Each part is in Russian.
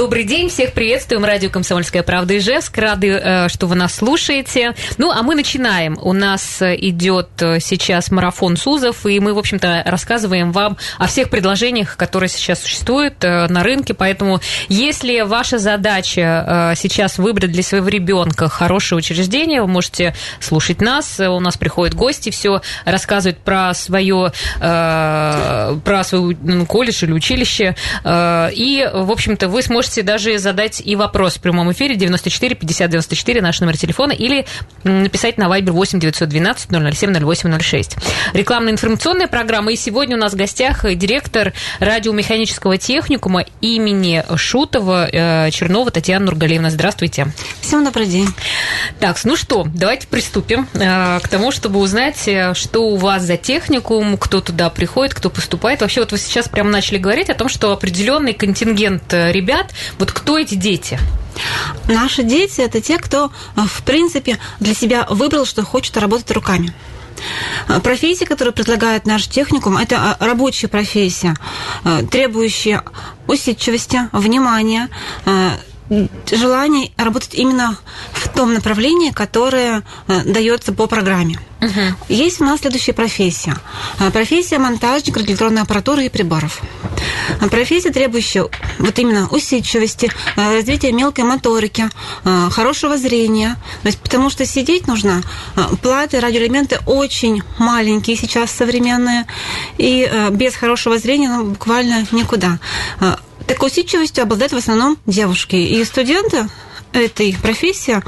Добрый день, всех приветствуем. Радио «Комсомольская правда» Ижевск. Рады, э, что вы нас слушаете. Ну, а мы начинаем. У нас идет э, сейчас марафон СУЗов, и мы, в общем-то, рассказываем вам о всех предложениях, которые сейчас существуют э, на рынке. Поэтому, если ваша задача сейчас выбрать для своего ребенка хорошее учреждение, вы можете слушать нас. У нас приходят гости, все рассказывают про свое, про свой колледж или училище. И, в общем-то, вы сможете можете даже задать и вопрос в прямом эфире 94 50 94, наш номер телефона, или написать на Viber 8 912 007 08 06. Рекламная информационная программа. И сегодня у нас в гостях директор радиомеханического техникума имени Шутова э, Чернова Татьяна Нургалиевна. Здравствуйте. Всем добрый день. Так, ну что, давайте приступим э, к тому, чтобы узнать, э, что у вас за техникум, кто туда приходит, кто поступает. Вообще, вот вы сейчас прямо начали говорить о том, что определенный контингент ребят вот кто эти дети? Наши дети – это те, кто, э, в принципе, для себя выбрал, что хочет работать руками. Э, профессия, которую предлагает наш техникум, это э, рабочая профессия, требующая усидчивости, внимания, желание работать именно в том направлении, которое дается по программе. Угу. Есть у нас следующая профессия. Профессия монтажник электронной аппаратуры и приборов. Профессия, требующая вот именно усидчивости, э, развития мелкой моторики, э, хорошего зрения. То есть, потому что сидеть нужно. Э, платы, радиоэлементы очень маленькие сейчас современные. И без хорошего зрения ну, буквально никуда. Такой усидчивостью обладают в основном девушки. И студенты этой профессии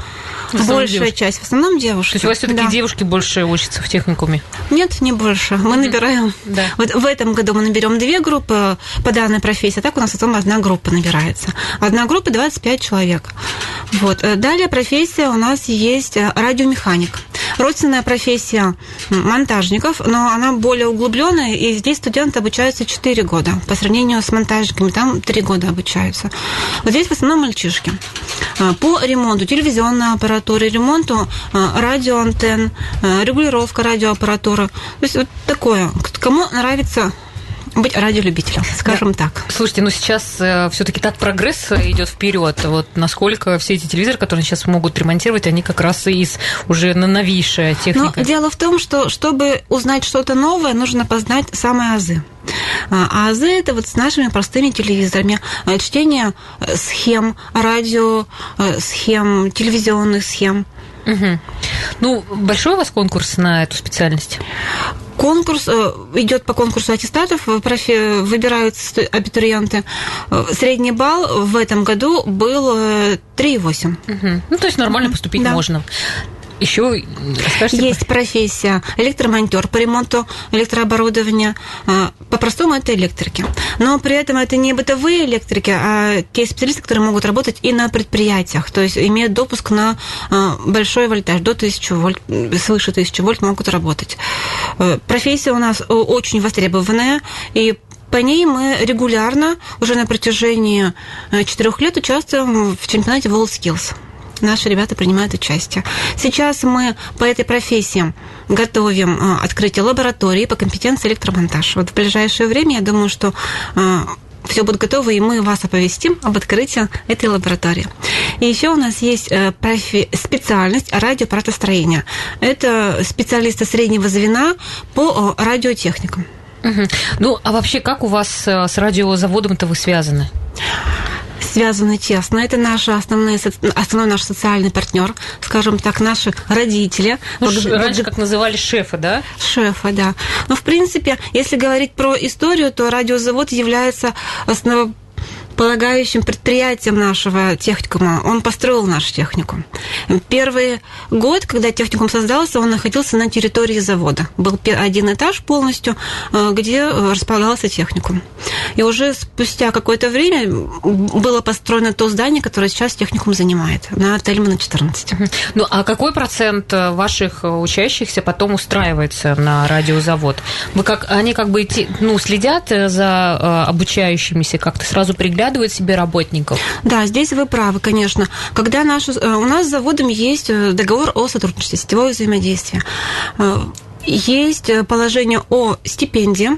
большая девушки. часть, в основном девушки. То есть у вас все-таки да. девушки больше учатся в техникуме? Нет, не больше. Мы набираем. Да. Вот в этом году мы наберем две группы по данной профессии, а так у нас потом одна группа набирается. Одна группа 25 человек. Вот. Далее профессия у нас есть э, радиомеханик. Родственная профессия монтажников, но она более углубленная, и здесь студенты обучаются 4 года. По сравнению с монтажниками, там 3 года обучаются. Вот здесь в основном мальчишки. Э, по ремонту телевизионной аппаратуры, ремонту радиоантенн, регулировка радиоаппаратуры. То есть вот такое. Кому нравится быть радиолюбителем, скажем да. так. Слушайте, ну сейчас э, все-таки так прогресс идет вперед. Вот насколько все эти телевизоры, которые сейчас могут ремонтировать, они как раз и из уже на новейшая техника. Но дело в том, что чтобы узнать что-то новое, нужно познать самые азы. А, а азы это вот с нашими простыми телевизорами. Э, чтение э, схем, радио, э, схем, телевизионных схем. Угу. Ну, большой у вас конкурс на эту специальность? Конкурс э, идет по конкурсу аттестатов, профи, выбираются абитуриенты. Э, средний балл в этом году был 3,8. Угу. Ну, то есть нормально поступить да. можно еще расскажите. Есть профессия электромонтер по ремонту электрооборудования. А, по-простому это электрики. Но при этом это не бытовые электрики, а те специалисты, которые могут работать и на предприятиях, то есть имеют допуск на а, большой вольтаж, до 1000 вольт, свыше 1000 вольт могут работать. Э, профессия у нас очень востребованная, и по ней мы регулярно, уже на протяжении четырех лет участвуем в чемпионате WorldSkills наши ребята принимают участие. Сейчас мы по этой профессии готовим а, открытие лаборатории по компетенции электромонтаж. Вот в ближайшее время, я думаю, что а, все будет готово, и мы вас оповестим об открытии этой лаборатории. И еще у нас есть э, профи... специальность радиоаппаратостроения. Это специалисты среднего звена по радиотехникам. Угу. Ну, а вообще, как у вас э, с радиозаводом-то вы связаны? Связаны тесно. Это наш основной, основной наш социальный партнер, скажем так, наши родители. Ну, вот, раньше как называли шефа, да? Шефа, да. Но, в принципе, если говорить про историю, то радиозавод является основ полагающим предприятием нашего техникума. Он построил наш техникум. Первый год, когда техникум создался, он находился на территории завода. Был один этаж полностью, э, где располагался техникум. И уже спустя какое-то время было построено то здание, которое сейчас техникум занимает, на Тельмана 14. Ну, а какой процент э, ваших учащихся потом устраивается на радиозавод? Вы как, они как бы ну, следят за э, обучающимися, как-то сразу приглядываются приглядывают себе работников? Да, здесь вы правы, конечно. Когда наш, у нас с заводом есть договор о сотрудничестве, сетевое взаимодействие. Есть положение о стипендии,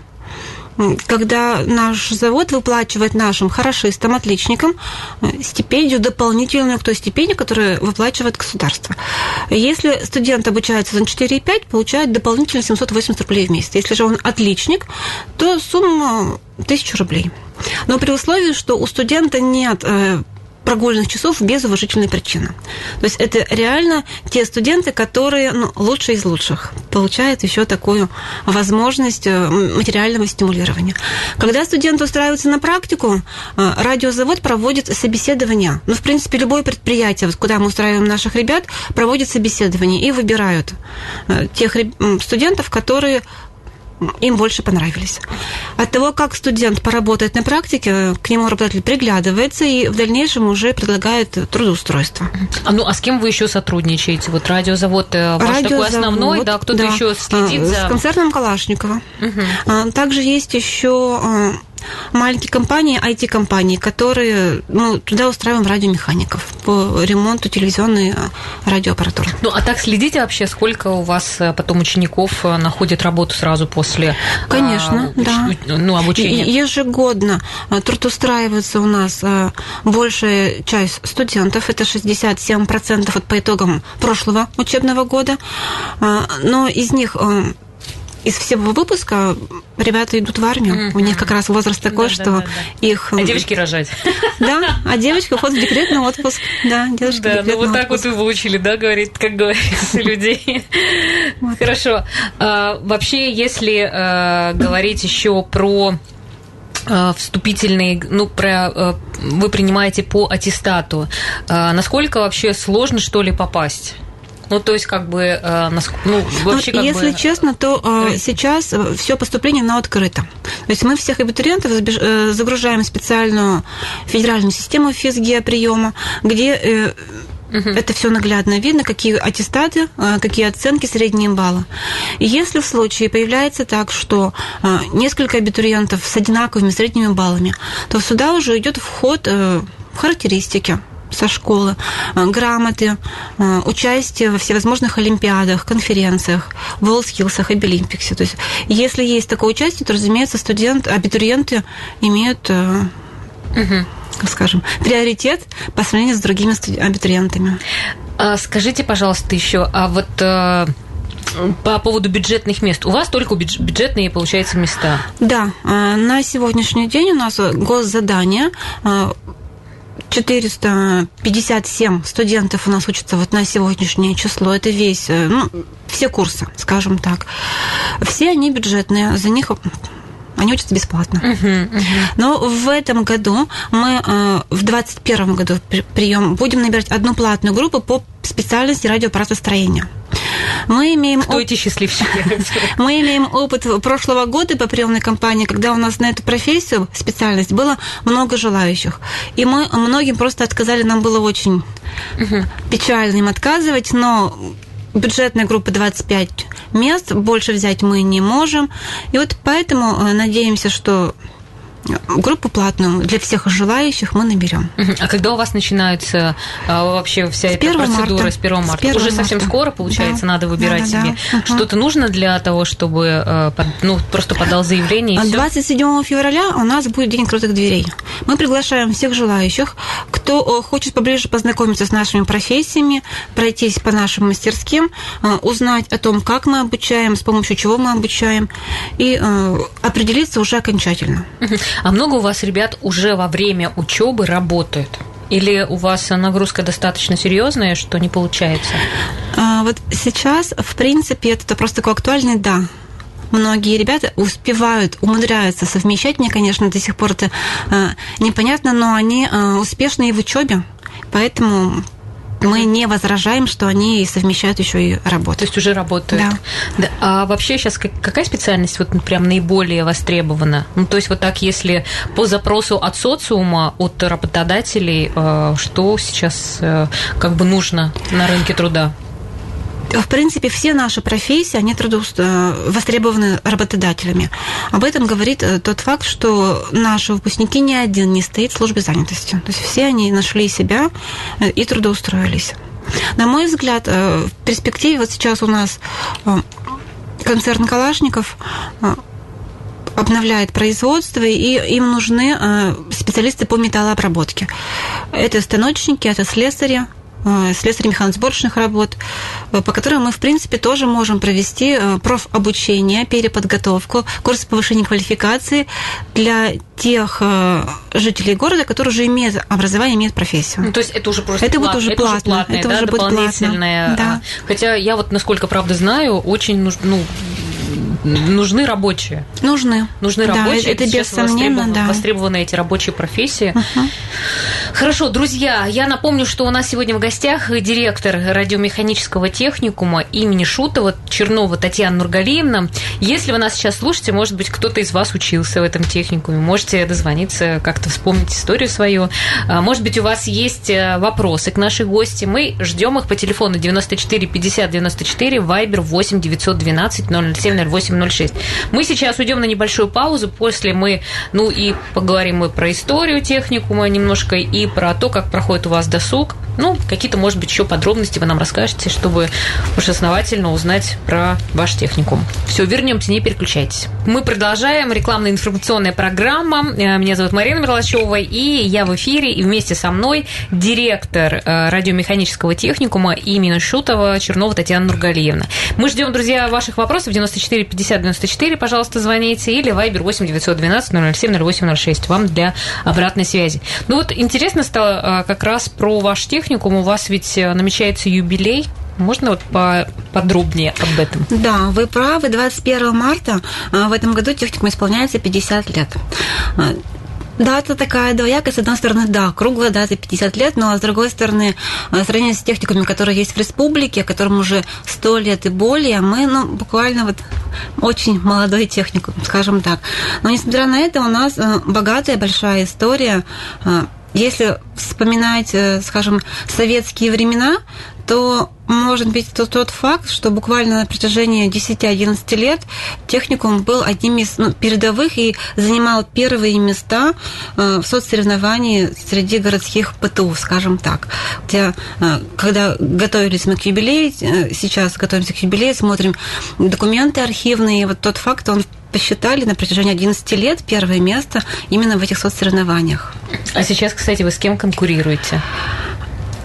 когда наш завод выплачивает нашим хорошистам, отличникам э, стипендию дополнительную к той стипендии, которую выплачивает государство. Если студент обучается на 4,5, получает дополнительно 780 рублей в месяц. Если же он отличник, то сумма 1000 рублей. Но при условии, что у студента нет э, прогульных часов без уважительной причины. То есть это реально те студенты, которые ну, лучшие из лучших, получают еще такую возможность э, материального стимулирования. Когда студенты устраиваются на практику, э, радиозавод проводит собеседование. Ну, в принципе, любое предприятие, куда мы устраиваем наших ребят, проводит собеседование и выбирают тех студентов, которые им больше понравились. От того, как студент поработает на практике, к нему работодатель приглядывается и в дальнейшем уже предлагает трудоустройство. А ну а с кем вы еще сотрудничаете? Вот радиозавод э, ваш радиозавод, такой основной, да? Кто-то да. еще следит а, за... С концерном Калашникова. Угу. Также есть еще а, маленькие компании, IT-компании, которые ну, туда устраиваем радиомехаников по ремонту телевизионной а, радиоаппаратуры. Ну, а так следите вообще, сколько у вас э, потом учеников э, находит работу сразу после Конечно, а, уч... да. ну, обучения? Ежегодно э, трудоустраивается у нас большая часть студентов, это 67% вот по итогам прошлого учебного года, но из них из всего выпуска ребята идут в армию. Mm-hmm. У них как раз возраст такой, да, что да, да, да. их... А девочки рожать. Да, а девочка уходит в декретный отпуск. Да, девочка Да, ну вот так вот вы выучили, да, говорит, как говорится, людей. Хорошо. А, вообще, если а, говорить еще про вступительные, ну, про, вы принимаете по аттестату. Насколько вообще сложно, что ли, попасть? Ну, то есть, как бы, э, ну, вообще, как Если бы... честно, то э, сейчас все поступление на открыто. То есть мы всех абитуриентов э, загружаем в специальную федеральную систему ФИС ГИА и приема, где э, Угу. Это все наглядно видно, какие аттестаты, э, какие оценки, средние баллы. И если в случае появляется так, что э, несколько абитуриентов с одинаковыми средними баллами, то сюда уже идет вход характеристики со школы, э, грамоты, э, участие во всевозможных олимпиадах, конференциях, WorldSkills и Абилимпиксе. То есть, если есть такое участие, то, разумеется, студенты, абитуриенты имеют угу скажем, приоритет по сравнению с другими абитуриентами. А скажите, пожалуйста, еще, а вот по поводу бюджетных мест. У вас только бюджетные, получается, места? Да. На сегодняшний день у нас госзадание 457 студентов у нас учатся вот на сегодняшнее число. Это весь, э, ну, все курсы, скажем так. Все они бюджетные, за них они учатся бесплатно. Uh-huh, uh-huh. Но в этом году мы э, в 2021 году прием будем набирать одну платную группу по специальности радиоаппаратостроения. Мы имеем Кто оп... эти счастливчики? Мы имеем опыт прошлого года по приемной кампании, когда у нас на эту профессию, специальность, было много желающих. И мы многим просто отказали, нам было очень печально им отказывать, но бюджетная группа 25 мест, больше взять мы не можем. И вот поэтому э, надеемся, что группу платную для всех желающих мы наберем. А когда у вас начинается а, вообще вся эта процедура марта. с 1 марта? С 1 Уже марта. совсем скоро, получается, да. надо выбирать да, да, себе. Да. Что-то нужно для того, чтобы э, ну, просто подал заявление и 27 всё? февраля у нас будет День открытых дверей. Мы приглашаем всех желающих, кто э, хочет поближе познакомиться с нашими профессиями, пройтись по нашим мастерским, э, узнать о том, как мы обучаем, с помощью чего мы обучаем, и определиться уже окончательно. А много у вас ребят уже во время учебы работают? Или у вас нагрузка достаточно серьезная, что не получается? А, вот сейчас, в принципе, это просто такой актуальный да. Многие ребята успевают, умудряются совмещать. Мне, конечно, до сих пор это э, непонятно, но они э, успешны и в учебе. Поэтому мы не возражаем, что они совмещают еще и работу. То есть уже работают. Да. да. А вообще сейчас какая специальность вот прям наиболее востребована? Ну, то есть вот так, если по запросу от социума, от работодателей, э, что сейчас э, как бы нужно на рынке труда? В принципе, все наши профессии, они трудоуст... востребованы работодателями. Об этом говорит тот факт, что наши выпускники ни один не стоит в службе занятости. То есть все они нашли себя и трудоустроились. На мой взгляд, в перспективе вот сейчас у нас концерн Калашников обновляет производство, и им нужны специалисты по металлообработке. Это станочники, это слесари, слесарь механосборочных работ, по которым мы, в принципе, тоже можем провести профобучение, переподготовку, курс повышения квалификации для тех жителей города, которые уже имеют образование, имеют профессию. Ну, то есть это уже просто это плат... будет уже это платно, уже платное, это да, уже будет дополнительное. платно. Да. Хотя я вот, насколько правда знаю, очень нужно, ну, нужны рабочие. Нужны. Нужны Да, рабочие. это Сейчас бессомненно, востребованы, да. востребованы эти рабочие профессии. Мгм. Хорошо, друзья, я напомню, что у нас сегодня в гостях директор радиомеханического техникума имени Шутова Чернова Татьяна Нургалиевна. Если вы нас сейчас слушаете, может быть, кто-то из вас учился в этом техникуме, можете дозвониться, как-то вспомнить историю свою. А, Может быть, у вас есть э, вопросы к нашей гости. Мы ждем их по телефону 94 50 94, Вайбер 8 912 007 08 06. Мы сейчас уйдем на небольшую паузу, после мы, ну и поговорим мы про историю техникума немножко и про то, как проходит у вас досуг. Ну, какие-то, может быть, еще подробности вы нам расскажете, чтобы уж основательно узнать про ваш техникум. Все, вернемся, не переключайтесь. Мы продолжаем. Рекламно-информационная программа. Э, Меня зовут Марина Мерлачева, и я в эфире, и вместе со мной директор э, радиомеханического техникума имени Шутова Чернова Татьяна Нургалиевна. Мы ждем, друзья, ваших вопросов 94 50 94, пожалуйста, звоните, или Viber 8 912 007 08 06 вам для обратной связи. Ну вот интересно стало э, как раз про ваш техникум. У вас ведь э, намечается юбилей. Можно вот подробнее об этом? Да, вы правы. 21 марта а, в этом году техникум исполняется 50 лет. А, Дата такая двоякая. С одной стороны, да, круглая дата 50 лет, но с другой стороны, в сравнении с техникумами, которые есть в республике, которым уже 100 лет и более, мы, ну, буквально вот очень молодой техникум, скажем так. Но несмотря на это, у нас богатая, большая история. Если вспоминать, э, скажем, советские времена, то может быть тот, тот факт, что буквально на протяжении 10-11 лет техникум был одним из ну, передовых и занимал первые места э, в соцсоревновании среди городских ПТУ, скажем так. Хотя, э, когда готовились мы к юбилею, э, сейчас готовимся к юбилею, смотрим документы архивные, вот тот факт, он посчитали на протяжении 11 лет первое место именно в этих соцсоревнованиях. А сейчас, кстати, вы с кем конкурируете?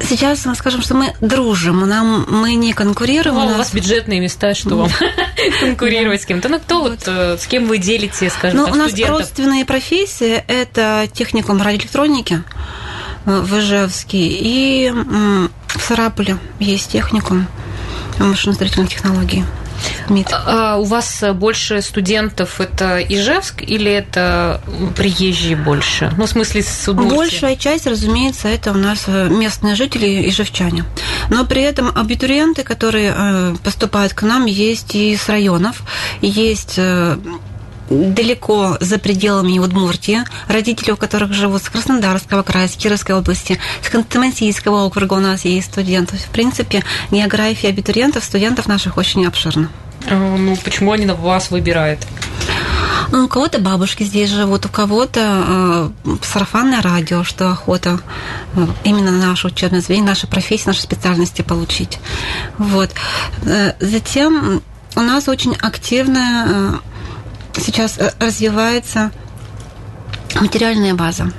Сейчас мы скажем, что мы дружим, нам мы не конкурируем. Ну, у у нас- вас бюджетные места, что вам конкурировать с кем-то? Ну, кто вот, э, с кем вы делите, скажем Ну, так, у нас родственные профессии – это техникум радиоэлектроники э, в Ижевске и в Сарапуле есть техникум машиностроительных технологий. МИД. А у вас больше студентов это Ижевск или это приезжие больше? Ну, в смысле, с Удмуртии? Большая часть, разумеется, это у нас э, местные жители и живчане. Но при этом абитуриенты, которые э, поступают к нам, есть и с районов, есть э, далеко за пределами Удмуртии, родители, у которых живут с Краснодарского края, с Кировской области, с Ханты-Мансийского округа у нас есть студенты. В принципе, география абитуриентов, студентов наших очень обширна. А, Ну, почему они вас выбирают? Ну, у кого-то бабушки здесь живут, у кого-то э, сарафанное радио, что охота э, именно на наше учебное заведение, наши профессии, наши специальности получить. Вот. Э, Затем у нас очень активная э, сейчас э, развивается материальная база.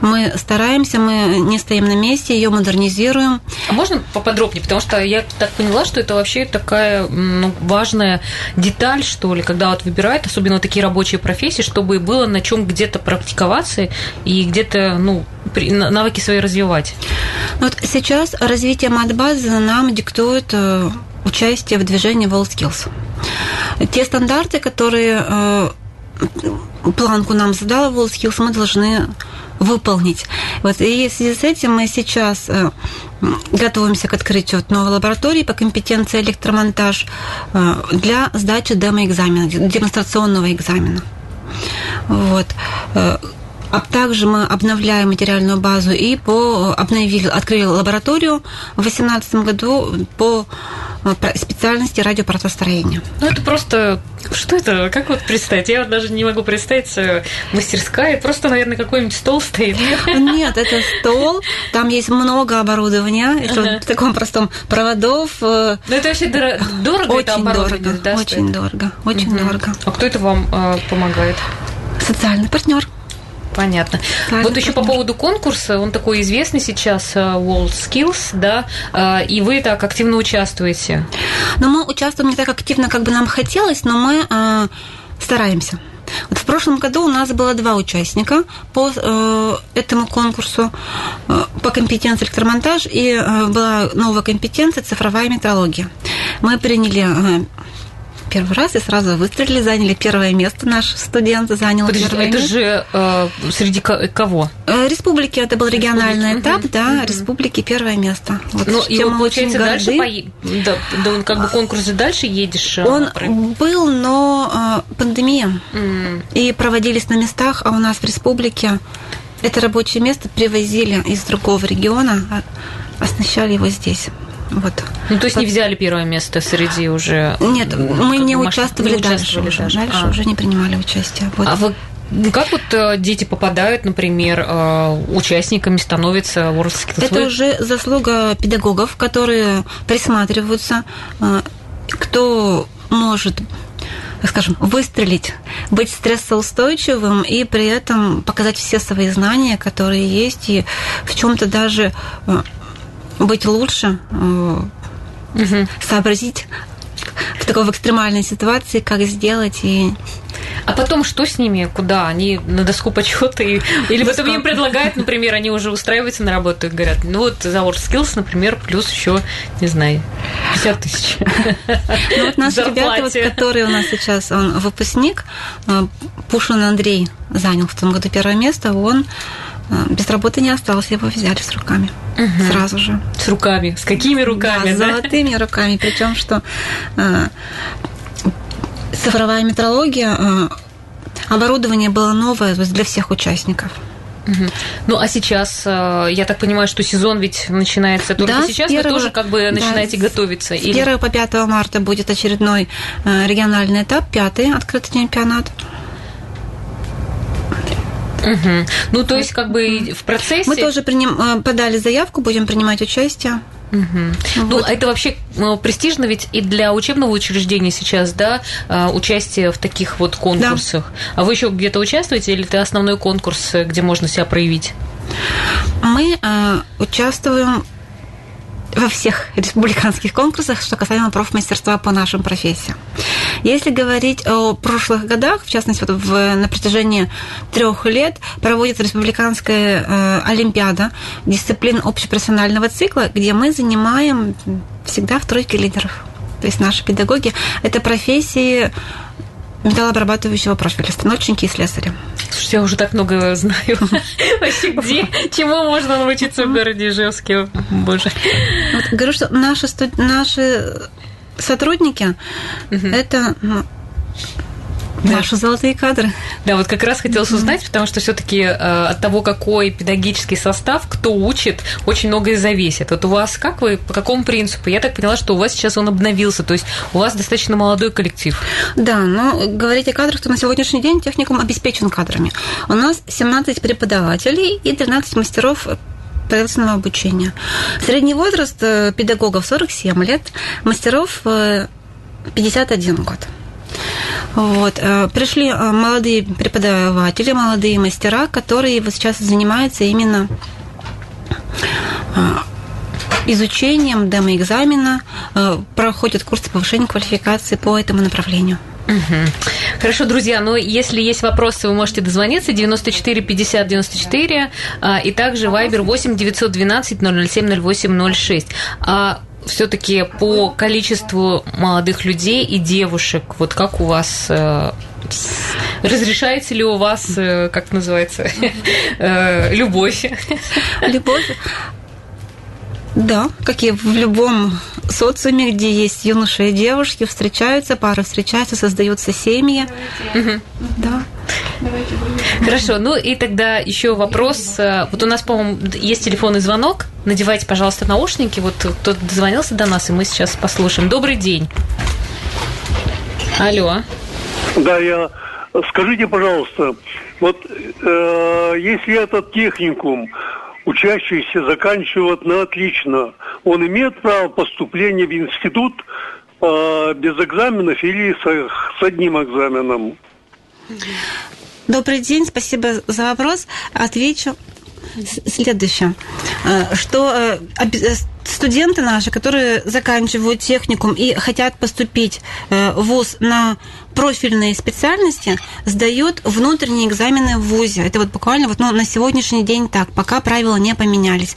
Мы стараемся, мы не стоим на месте, ее модернизируем. А можно поподробнее? Потому что я так поняла, что это вообще такая ну, важная деталь, что ли, когда вот выбирают, особенно такие рабочие профессии, чтобы было на чем где-то практиковаться и где-то, ну, навыки свои развивать. Вот сейчас развитие матбазы нам диктует э, участие в движении WorldSkills. Те стандарты, которые э, планку нам задала WorldSkills, мы должны выполнить. Вот, и в связи с этим мы сейчас э, готовимся к открытию новой лаборатории по компетенции электромонтаж э, для сдачи демо-экзамена, демонстрационного экзамена. Вот. А также мы обновляем материальную базу и по обновили, открыли лабораторию в 2018 году по специальности радиопротостроения. Ну, это просто... Что это? Как вот представить? Я вот даже не могу представить э, мастерская. Просто, наверное, какой-нибудь стол стоит. Нет, это стол. Там есть много оборудования. Это ага. в таком простом проводов. Ну, это вообще дорого очень это оборудование? Дорого, да, очень дорого. Очень угу. дорого. А кто это вам э, помогает? Социальный партнер. Понятно. Правильно, вот еще по поводу конкурса, он такой известный сейчас, э, World Skills, да, э, и вы так активно участвуете. Но мы участвуем не так активно, как бы нам хотелось, но мы э, стараемся. Вот в прошлом году у нас было два участника по э, этому конкурсу э, по компетенции электромонтаж, и э, была новая компетенция цифровая метрология. Мы приняли э, первый раз и сразу выстрелили, заняли первое место. Наш студент занял Подожди, первое это место. же э, среди кого? Э, республики, это был региональный Республики. этап, угу. да, угу. республики первое место. Вот, ну, и он, получается, дальше по... да, да, он как бы конкурс же дальше едешь? Э, он направить. был, но э, пандемия. Mm. И проводились на местах, а у нас в республике это рабочее место привозили из другого региона, а оснащали его здесь. Вот. Ну, то есть вот. не взяли первое место среди уже... Нет, мы не участвовали, не дальше, уже. Дальше, дальше а. уже не принимали участие. Вот. А вы как вот э, дети попадают, например, э, участниками становятся World? Это уже заслуга педагогов, которые присматриваются, э, кто может скажем, выстрелить, быть стрессоустойчивым и при этом показать все свои знания, которые есть, и в чем-то даже быть лучше, угу. сообразить в такой в экстремальной ситуации, как сделать и а потом что с ними? Куда? Они на доску почета? И... Или потом им предлагают, например, они уже устраиваются на работу и говорят, ну вот за WorkSkills, например, плюс еще, не знаю, 50 тысяч. Ну вот наши ребята, вот, которые у нас сейчас, он выпускник, э, Пушин Андрей занял в том году первое место, он без работы не осталось, его взяли с руками угу. сразу же. С руками? С какими руками? Да, да? золотыми руками. Причем, что э, цифровая метрология, э, оборудование было новое для всех участников. Ну, а сейчас, я так понимаю, что сезон ведь начинается только да, сейчас, 1, вы тоже как бы начинаете да, готовиться? С 1 или... по 5 марта будет очередной региональный этап, пятый открытый чемпионат. Угу. Ну, то есть, как бы в процессе... Мы тоже приним... Э, подали заявку, будем принимать участие. Угу. Вот. Ну, это вообще ну, престижно ведь и для учебного учреждения сейчас, да, э, участие в таких вот конкурсах. Да. А вы еще где-то участвуете или это основной конкурс, где можно себя проявить? Мы э, участвуем во всех республиканских конкурсах, что касаемо профмастерства по нашим профессиям. Если говорить о прошлых годах, в частности, вот в, на протяжении трех лет проводится республиканская э, олимпиада дисциплин общепрофессионального цикла, где мы занимаем всегда в тройке лидеров. То есть наши педагоги – это профессии металлообрабатывающего профиля, станочники и слесари. Слушайте, я уже так много знаю. Вообще, где, чему можно научиться в городе Ижевске? Боже. Говорю, что наши, наши сотрудники это ну, да. Наши золотые кадры. Да, вот как раз хотелось узнать, потому что все-таки э, от того, какой педагогический состав, кто учит, очень многое зависит. Вот у вас как вы, по какому принципу? Я так поняла, что у вас сейчас он обновился, то есть у вас достаточно молодой коллектив. Да, но говорить о кадрах, то на сегодняшний день техникум обеспечен кадрами. У нас 17 преподавателей и 13 мастеров производственного обучения. Средний возраст э, педагогов 47 лет, мастеров 51 э, год. Вот. Э, пришли э, молодые преподаватели, молодые мастера, которые вот сейчас занимаются именно э, изучением демоэкзамена, проходят курсы повышения квалификации по этому направлению. Хорошо, друзья, ну если есть вопросы, вы можете дозвониться 94 50 94 и также Viber 8 912 007 0806. А все-таки по количеству молодых людей и девушек, вот как у вас э, разрешается ли у вас, э, как называется, э, любовь? Любовь. Да, как и в любом социуме, где есть юноши и девушки, встречаются, пары встречаются, создаются семьи. Угу. Да. Хорошо, ну и тогда еще вопрос. Вот у нас, по-моему, есть телефонный звонок. Надевайте, пожалуйста, наушники. Вот кто-то дозвонился до нас, и мы сейчас послушаем. Добрый день. Алло. Да, я... Скажите, пожалуйста, вот э, если этот техникум учащийся заканчивает на отлично, он имеет право поступления в институт э, без экзаменов или с, с одним экзаменом? Добрый день, спасибо за вопрос. Отвечу следующее, э, что э, студенты наши, которые заканчивают техникум и хотят поступить э, в ВУЗ на профильные специальности, сдают внутренние экзамены в ВУЗе. Это вот буквально вот, ну, на сегодняшний день так, пока правила не поменялись.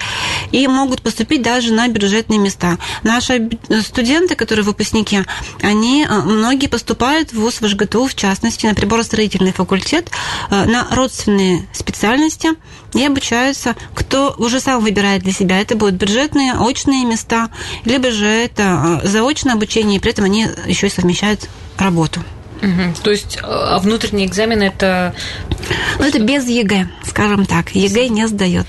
И могут поступить даже на бюджетные места. Наши студенты, которые выпускники, они, э, многие поступают в ВУЗ в ЖГТУ, в частности, на приборостроительный факультет, э, на родственные специальности и обучаются, кто уже сам выбирает для себя. Это будут бюджетные, очные очные места, либо же это э, заочное обучение, и при этом они еще и совмещают работу. Угу. То есть, э, а внутренний экзамен это... Ну, это без ЕГЭ, скажем так. ЕГЭ не сдает.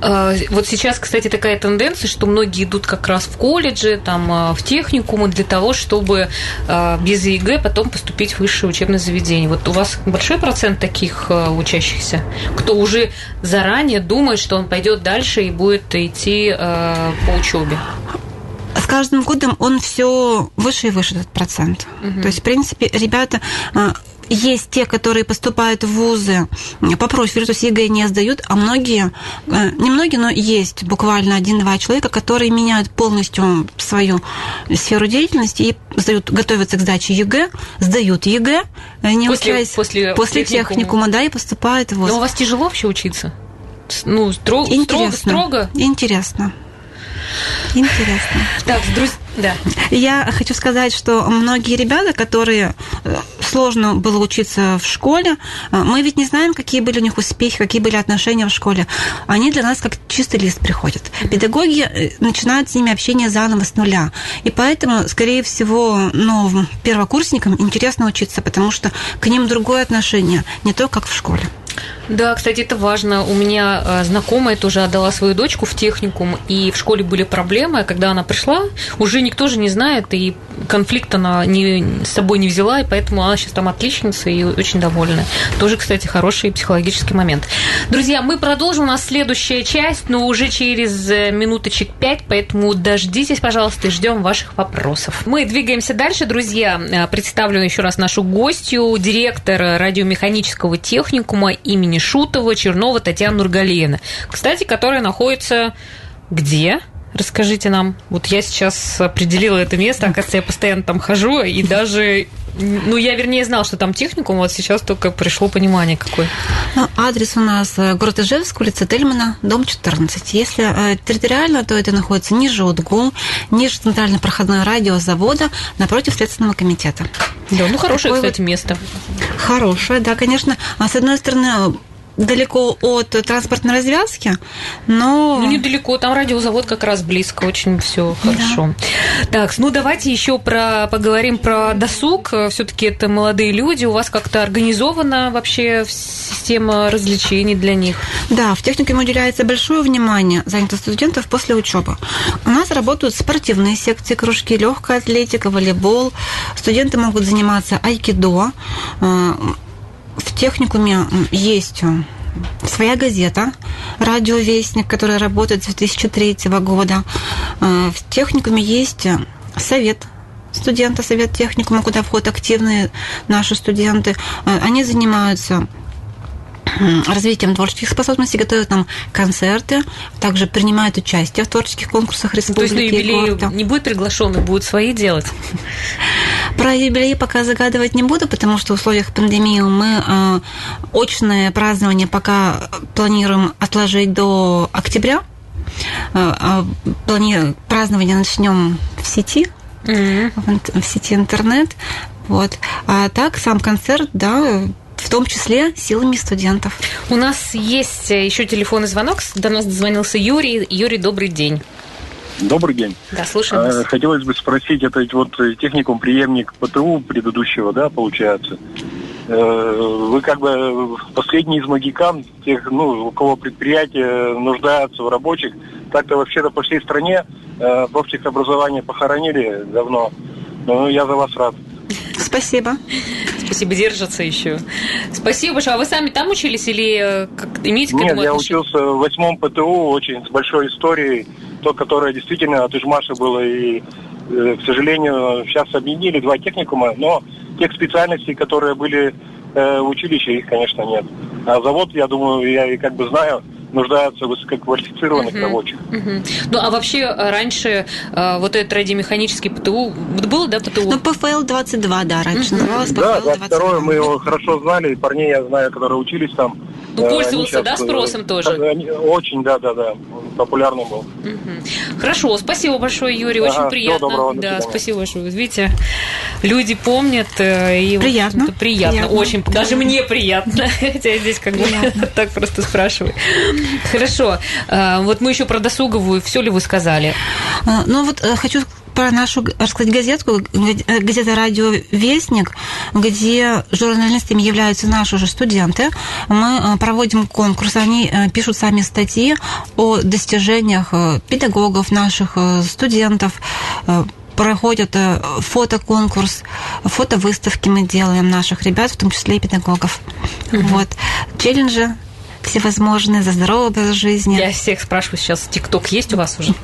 А, вот сейчас, кстати, такая тенденция, что многие идут как раз в колледжи, там, а, в техникумы для того, чтобы без ЕГЭ потом поступить в высшее учебное заведение. Вот у вас большой процент таких учащихся, кто уже заранее думает, что он пойдет дальше и будет идти по учебе? С каждым годом он все выше и выше этот процент. Угу. То есть, в принципе, ребята есть те, которые поступают в вузы по профилю, то есть ЕГЭ не сдают, а многие, э, не многие, но есть буквально один-два человека, которые меняют полностью свою сферу деятельности и сдают, готовятся к сдаче ЕГЭ, сдают ЕГЭ, э, не после, учась после, после техникума. техникума, да, и поступают в ВУЗ. Но у вас тяжело вообще учиться? Ну, строго, Интересно. строго? Интересно. Интересно. Так, друзья, да. Я хочу сказать, что многие ребята, которые э, сложно было учиться в школе, э, мы ведь не знаем, какие были у них успехи, какие были отношения в школе. Они для нас как чистый лист приходят. Педагоги э, начинают с ними общение заново с нуля. И поэтому, скорее всего, новым первокурсникам интересно учиться, потому что к ним другое отношение, не то, как в школе. Да, кстати, это важно. У меня а, знакомая тоже отдала свою дочку в техникум, и в школе были проблемы. А когда она пришла, уже никто же не знает, и конфликт она не, с собой не взяла, и поэтому она сейчас там отличница и очень довольна. Тоже, кстати, хороший психологический момент. Друзья, мы продолжим. У нас следующая часть, но уже через э, минуточек пять, поэтому дождитесь, пожалуйста, и ждем ваших вопросов. Мы двигаемся дальше, друзья. Э, представлю еще раз нашу гостью, директор радиомеханического техникума имени Шутова, Чернова Татьяна Нургалиевна. Кстати, которая находится где? Расскажите нам. Вот я сейчас определила это место, оказывается, я постоянно там хожу, и даже ну, я, вернее, знал, что там техникум, вот сейчас только пришло понимание какой. Ну, адрес у нас э, город Ижевск, улица Тельмана, дом 14. Если э, территориально, то это находится ниже УДГУ, ниже центральной проходной радиозавода, напротив Следственного комитета. Да, ну, хорошее, Такое кстати, место. Хорошее, да, конечно. А с одной стороны, далеко от транспортной развязки, но... Ну, недалеко, там радиозавод как раз близко, очень все хорошо. Да. Так, ну давайте еще про, поговорим про досуг. Все-таки это молодые люди, у вас как-то организована вообще система развлечений для них? Да, в техникуме уделяется большое внимание занятым студентов после учебы. У нас работают спортивные секции, кружки, легкая атлетика, волейбол. Студенты могут заниматься айкидо, э, в техникуме есть э, своя газета «Радиовестник», которая работает с 2003 года. Э, в техникуме есть э, совет студента, совет техникума, куда входят активные наши студенты. Они занимаются развитием творческих способностей, готовят нам концерты, также принимают участие в творческих конкурсах республики. То есть на юбилей не будет приглашенных, будут свои делать? Про юбилей пока загадывать не буду, потому что в условиях пандемии мы э, очное празднование пока планируем отложить до октября. Э, э, плани... Празднование начнем в сети, mm-hmm. в, в сети интернет. Вот. А так сам концерт, да, в том числе силами студентов. У нас есть еще телефонный звонок. До нас дозвонился Юрий. Юрий, добрый день. Добрый день. Да, слушаем вас. Э, хотелось бы спросить, это вот техникум преемник ПТУ предыдущего, да, получается? э, вы как бы последний из магикан, тех, ну, у кого предприятия нуждаются в рабочих. Так-то вообще-то по всей стране э, профтехобразование похоронили давно. Но я за вас рад. Спасибо. Спасибо, держатся еще. Спасибо большое. А вы сами там учились или э, как, имеете к Нет, этому я отношение? учился в восьмом ПТУ, очень с большой историей. То, которое действительно от Ижмаша было. И, э, к сожалению, сейчас объединили два техникума, но тех специальностей, которые были э, в училище, их, конечно, нет. А завод, я думаю, я и как бы знаю, нуждается в высококвалифицированных рабочих. Мгм. Ну, а вообще э, раньше э, вот этот радиомеханический ПТУ, было, да, ПТУ? Ну, ПФЛ-22, да, раньше называлось Да, ПФЛ-22. 22 мы его хорошо знали, и парней я знаю, которые учились там. Ну, пользовался, да, э, спросом тоже? Очень, да, да, да, популярный был. Мгм. Хорошо, спасибо большое, Юрий, Ага, очень всего приятно. доброго, до да, спасибо большое. Вот Видите, люди помнят э, и Приятно. общем-то, приятно, Приятно. очень, даже мне приятно, хотя я здесь как бы так просто спрашиваю. Хорошо, э, вот мы еще про досуговую, все ли вы сказали? А, Ну вот хочу про нашу, рассказать газетку, э, газета «Радио Вестник», где журналистами являются наши же студенты. Мы э, проводим конкурс, они э, пишут сами статьи о достижениях педагогов наших, студентов, проходят фотоконкурс, фотовыставки мы делаем наших ребят, в том числе и педагогов. Вот. Челленджи всевозможные за здоровый образ жизни. Я всех спрашиваю сейчас, ТикТок есть у вас уже?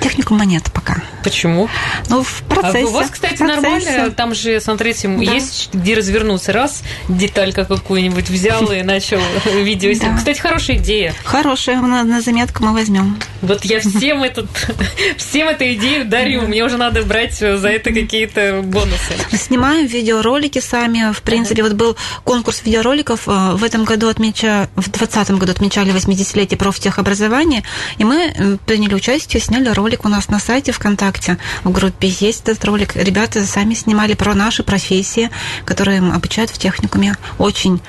Техникума нет пока. Почему? Ну, в А процессе. у вас, кстати, процессе. нормально, там же, смотрите, Да. есть где развернуться. Раз, деталька какую-нибудь взял и начал видео. Да. Кстати, хорошая идея. Хорошая, на, на заметку мы возьмем. Вот я всем этот, всем эту идею дарю. Мне уже надо брать за это какие-то бонусы. Снимаем видеоролики сами. В принципе, вот был конкурс видеороликов. э, В этом году отмеча... в 2020 году отмечали 80-летие профтехобразования. И мы э, приняли участие, сняли ролик у нас на сайте ВКонтакте. В группе есть этот ролик. Ребята сами снимали про наши профессии, которые обучают в техникуме. Очень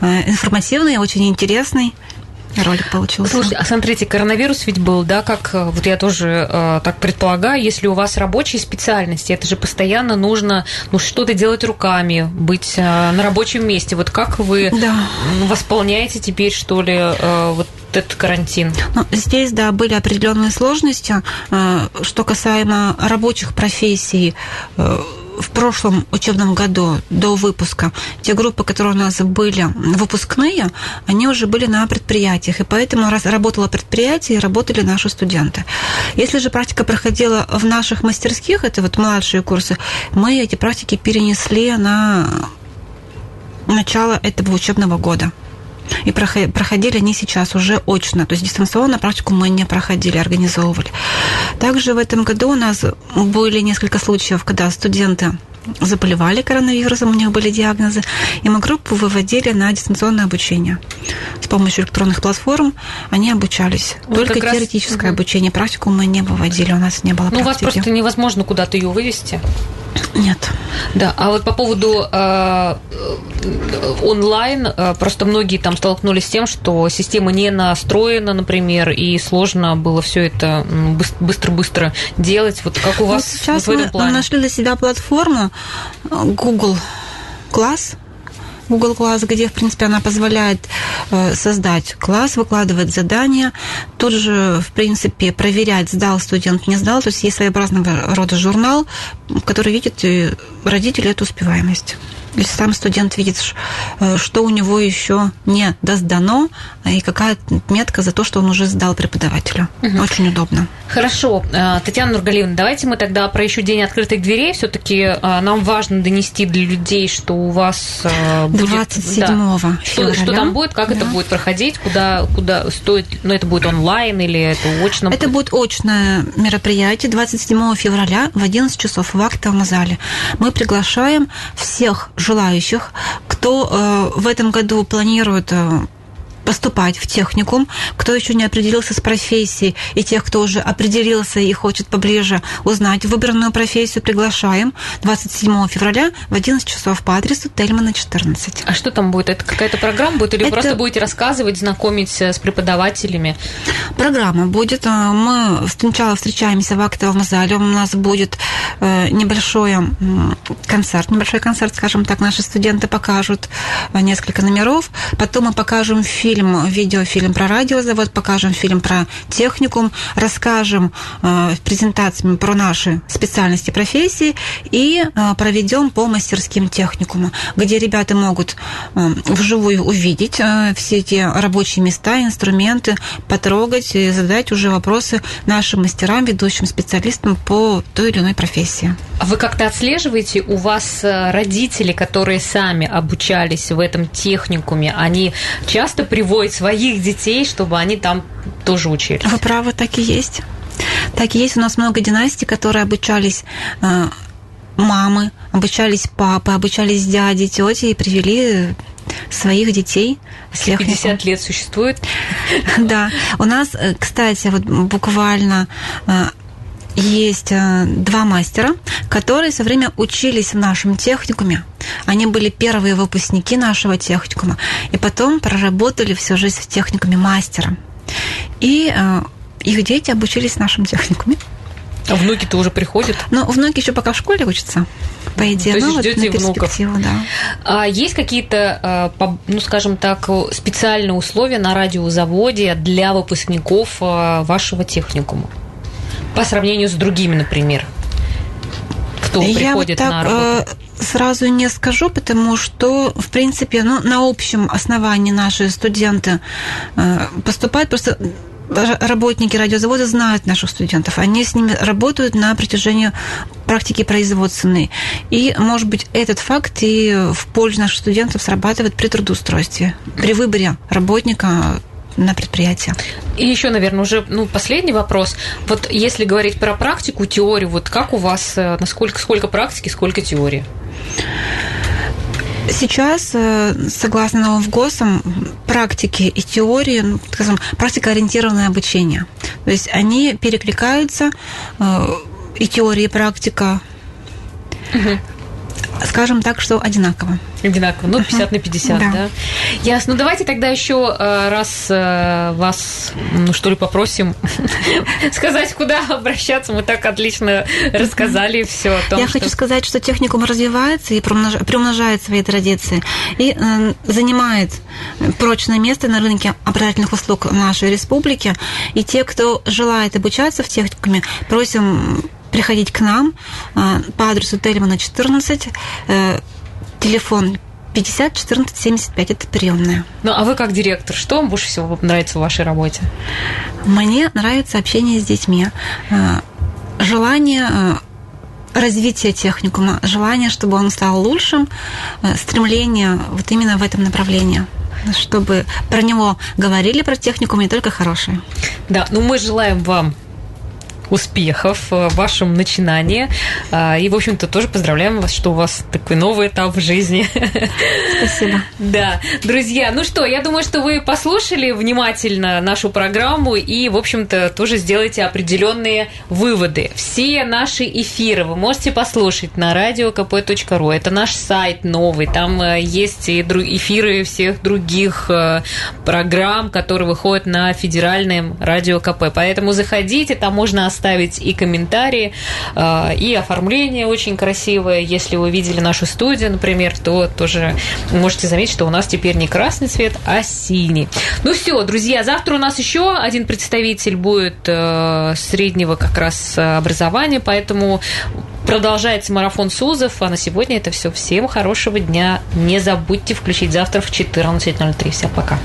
э, информативный, очень интересный ролик получился. Слушайте, а смотрите, коронавирус ведь был, да, как э, вот я тоже э, так предполагаю, если у вас рабочие специальности, это же постоянно нужно ну, что-то делать руками, быть э, на рабочем месте. Вот как вы Да. м, восполняете теперь, что ли, э, вот этот карантин? Ну, здесь, да, были определенные сложности. Э, Что касаемо рабочих профессий, э, в прошлом учебном году до выпуска те группы, которые у нас были выпускные, они уже были на предприятиях, и поэтому раз работало предприятие, работали наши студенты. Если же практика проходила в наших мастерских, это вот младшие курсы, мы эти практики перенесли на начало этого учебного года. И прохо- проходили они сейчас уже очно. То есть дистанционно практику мы не проходили, организовывали. Также в этом году у нас были несколько случаев, когда студенты заболевали коронавирусом, у них были диагнозы, и мы группу выводили на дистанционное обучение. С помощью электронных платформ они обучались. Вот Только раз- теоретическое мгм. обучение, практику мы не выводили, у нас не было Ну, у вас просто невозможно куда-то ее вывести. Нет. Да, а вот по поводу э, э, онлайн, э, просто многие там столкнулись с тем, что система не настроена, например, и сложно было все это быстро-быстро делать. Вот как у Вот вас сейчас вот в этом мы плане? нашли для себя платформу Google Class. Google Class, где, в принципе, она позволяет э, создать класс, выкладывать задания, тут же, в принципе, проверять, сдал студент, не сдал. То есть есть своеобразного рода журнал, который видит э, родители эту успеваемость. Если сам студент видит, э, что у него еще не сдано, и какая метка за то, что он уже сдал преподавателю. Очень удобно. Хорошо, Э, Татьяна Нургалиевна, давайте мы тогда про еще день открытых дверей. Все-таки нам важно донести для людей, что у вас э, будет... 27 да. Что, февраля. что там будет, как это Да. будет проходить, куда, куда стоит, ну это будет онлайн или это очно? Это будет очное мероприятие 27 февраля в 11 часов в актовом зале. Мы приглашаем всех желающих, кто э, в этом году планирует э, поступать в техникум, кто еще не определился с профессией, и тех, кто уже определился и хочет поближе узнать выбранную профессию, приглашаем 27 февраля в 11 часов по адресу Тельмана 14. А что там будет? Это какая-то программа будет или Это... просто будете рассказывать, знакомить с преподавателями? Программа будет. Мы сначала встречаемся в актовом зале. У нас будет небольшой концерт, небольшой концерт, скажем так, наши студенты покажут несколько номеров. Потом мы покажем фильм, видеофильм про радиозавод, покажем фильм про техникум, расскажем э, презентациями про наши специальности профессии и э, проведем по мастерским техникуму, где ребята могут э, вживую увидеть э, все эти рабочие места, инструменты, потрогать и задать уже вопросы нашим мастерам, ведущим специалистам по той или иной профессии. А вы как-то отслеживаете, у вас э, родители, которые сами обучались в этом техникуме, они часто приводят своих детей, чтобы они там тоже учились? Вы правы, так и есть. Так и есть. У нас много династий, которые обучались э, мамы, обучались папы, обучались дяди, тети и привели своих детей с 50 лет существует? Да. У нас, э, кстати, вот буквально есть э, два мастера, которые все время учились в нашем техникуме. Они были первые выпускники нашего техникума. И потом проработали всю жизнь в техникуме мастера. И э, их дети обучились в нашем техникуме. А внуки-то уже приходят? Ну, внуки еще пока в школе учатся, по идее. То есть ну, ждете вот внуков? Да. А есть какие-то, э, ну, скажем так, специальные условия на радиозаводе для выпускников вашего техникума? По сравнению с другими, например? Кто Я приходит вот так, на работу? Э, сразу не скажу, потому что, в принципе, ну, на общем основании наши студенты э, поступают просто работники радиозавода знают наших студентов, они с ними работают на протяжении практики производственной. И, может быть, этот факт и в пользу наших студентов срабатывает при трудоустройстве, при выборе работника на предприятие. И еще, наверное, уже ну, последний вопрос. Вот если говорить про практику, теорию, вот как у вас, э, насколько, сколько практики, сколько теории? Сейчас, э, согласно новым ВГОСам, практики и теории, ну, скажем, практикоориентированное обучение. То есть они перекликаются, э, и теория, и практика. Угу скажем так, что одинаково. Одинаково, ну, 50 на 50, да. да? Ясно. Ну, давайте тогда еще э, раз э, вас, ну, что ли, попросим сказать, куда обращаться. Мы так отлично рассказали все о том, Я хочу сказать, что техникум развивается и приумножает свои традиции и э, занимает прочное место на рынке образовательных услуг нашей республики. И те, кто желает обучаться в техникуме, просим приходить к нам а, по адресу Тельмана 14, э, телефон 50 14 75, это приемная. Ну, а вы как директор, что вам больше всего нравится в вашей работе? Мне нравится общение с детьми, а, желание а, развития техникума, желание, чтобы он стал лучшим, стремление вот именно в этом направлении чтобы про него говорили, про техникум, не только хорошие. Да, ну мы желаем вам успехов в вашем начинании. А, и, в общем-то, тоже поздравляем вас, что у вас такой новый этап в жизни. Спасибо. Да. Друзья, ну что, я думаю, что вы послушали внимательно нашу программу и, в общем-то, тоже сделаете определенные выводы. Все наши эфиры вы можете послушать на radiokp.ru. Это наш сайт новый. Там э, есть и эфиры всех других э, программ, которые выходят на федеральном радио КП. Поэтому заходите, там можно оставить и комментарии, а, и оформление очень красивое. Если вы видели нашу студию, например, то тоже можете заметить, что у нас теперь не красный цвет, а синий. Ну все, друзья, завтра у нас еще один представитель будет э, среднего как раз образования, поэтому продолжается марафон СУЗов, а на сегодня это все. Всем хорошего дня. Не забудьте включить завтра в 14.03. Всем пока.